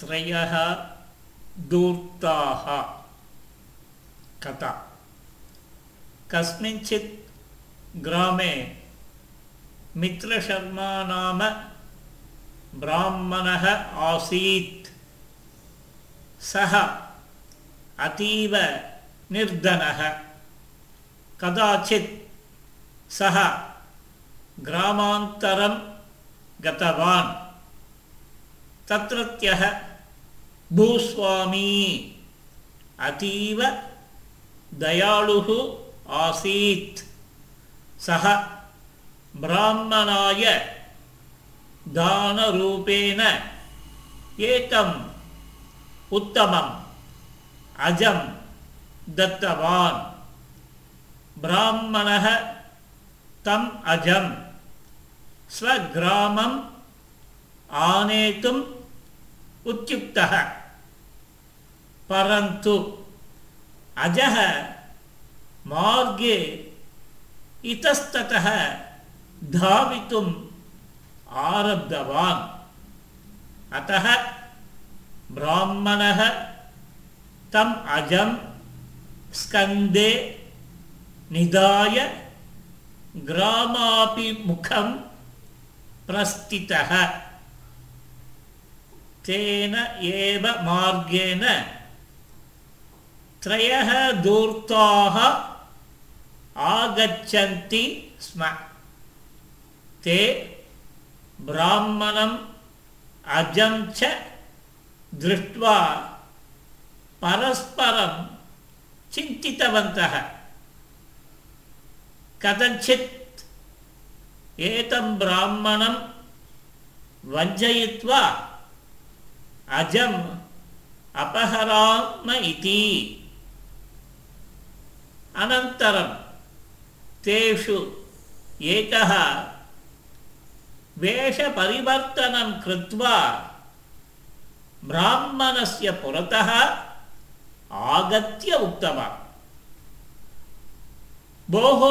त्रयः धूर्ताः कथा। कस्मिंश्चित् ग्रामे मित्रशर्मा नाम ब्राह्मणः आसीत्। सः अतीव निर्धनः। कदाचित् सः ग्रामान्तरं गतवान्। तत्रत्यः भूस्वामी। अतीव दयालुः आसीत्। सः ब्राह्मणाय दानरूपेण एकम् उत्तमम् अजं दत्तवान्। ब्राह्मणः तम् अजं स्वग्रामम् आनेतुम् उद्युक्तः परन्तु अजः मार्गे इतस्ततः धावितुम् आरब्धवान्। अतः ब्राह्मणः तम् अजं स्कन्दे निधाय ग्रामाभिमुखं प्रस्थितः तेन एव मार्गेण। त्रयः धूर्ताः आगच्छन्ति स्म। ते ब्राह्मणम् अजं च दृष्ट्वा परस्परं चिन्तितवन्तः। कथञ्चित् एतं ब्राह्मणं वञ्चयित्वा अजम् अपहराम इति। अनन्तरं तेषु एकः वेषपरिवर्तनं कृत्वा ब्राह्मणस्य पुरतः आगत्य उक्तवान्। भोः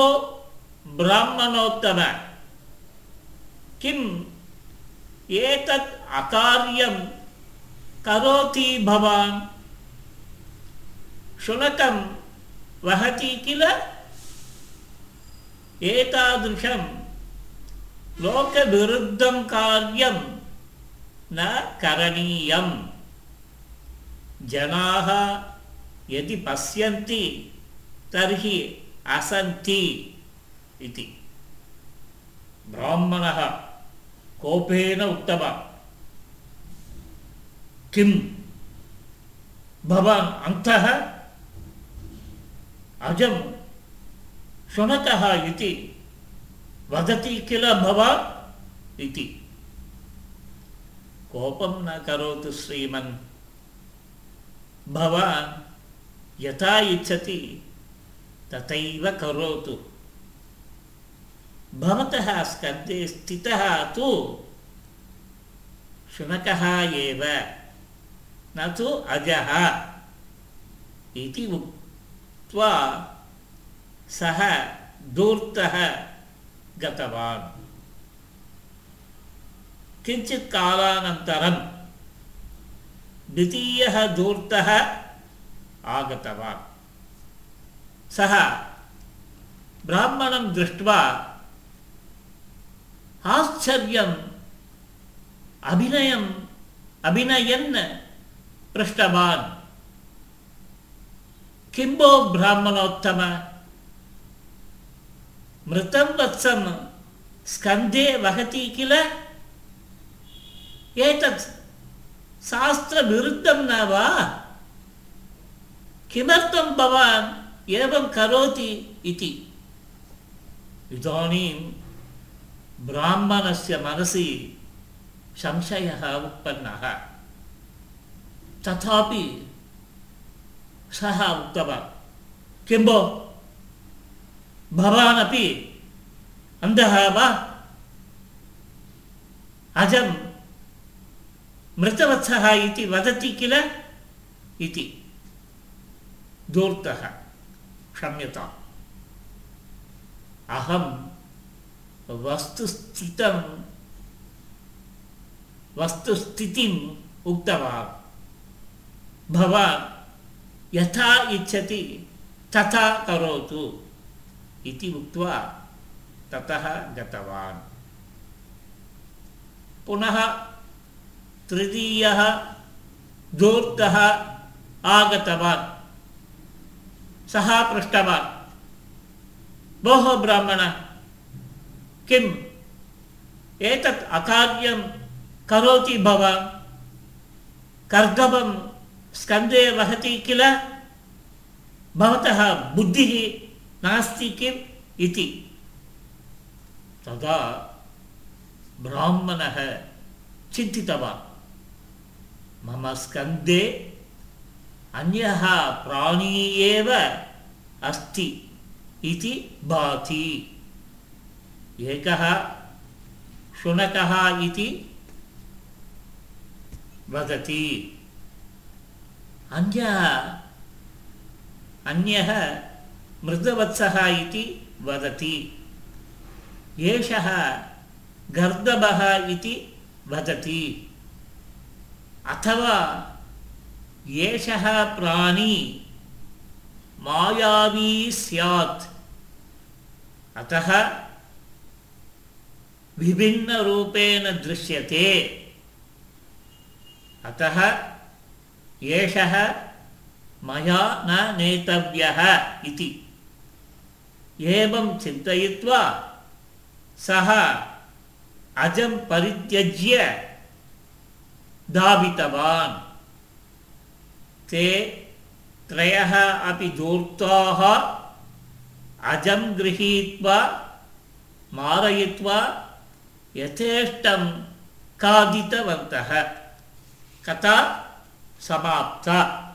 ब्राह्मणोत्तम, किम् एतत् अकार्यं करोति भवान्। शुनकं वहति किल? एतादृशं लोकविरुद्धं कार्यं न करणीयम्। जनाः यदि पश्यन्ति, तर्हि असन्ति इति। ब्राह्मणः कोपेन उक्तवान् किं भवान् अन्तः अजं शुनकः इति। वदति किल भवान् इति। कोपं न करोतु श्रीमन्। भवान् यथा इच्छति तथैव करोतु। भवतः स्कन्धे स्थितः तु शुनकः एव। न तु अजः इति उक्त्वा सः धूर्तः गतवान्। किञ्चित् कालानन्तरं द्वितीयः धूर्तः आगतवान्। सः ब्राह्मणं दृष्ट्वा आश्चर्यम्, अभिनयम्, अभिनयन् पृष्टवान् किं ब्राह्मणोत्तम मृतं वत्सं स्कन्धे वहति किल एतत् शास्त्रविरुद्धं न वा किमर्थं भवान् एवं करोति इति इदानीं ब्राह्मणस्य मनसि संशयः उत्पन्नः तथापि सः उक्तवान्। किं भो? भवानपि अन्धः वा? अजं मृतवत्सः इति वदति किल? इति। धूर्तः क्षम्यताम् अहं वस्तुस्थितं, वस्तुस्थितिम् उक्तवान्। भवान् यथा इच्छति, तथा करोतु इति उक्त्वा ततः गतवान्। पुनः तृतीयः धूर्तः आगतवान्। सः पृष्टवान्, भोः ब्राह्मण किम् एतत् अकार्यं करोति भवान् कर्दभं स्कन्धे वहति किल? भवतः बुद्धिः नास्ति किम् इति। तदा ब्राह्मणः चिन्तितवान्। मम स्कन्धे अन्यः प्राणी एव अस्ति इति भाति। एकः शुनकः इति वदति। अन्यः अन्यः मृदवत्सः इति वदति। एषः गर्दभः इति वदति। अथवा एषः प्राणी मायावी स्यात्। अतः विभिन्नरूपेण दृश्यते। अतः एषः मया न नेतव्यः इति। एवं चिन्तयित्वा सः अजं परित्यज्य धावितवान् ते त्रयः अपि धूर्ताः अजं गृहीत्वा, मारयित्वा यथेष्टं खादितवन्तः। कथा Sabatta.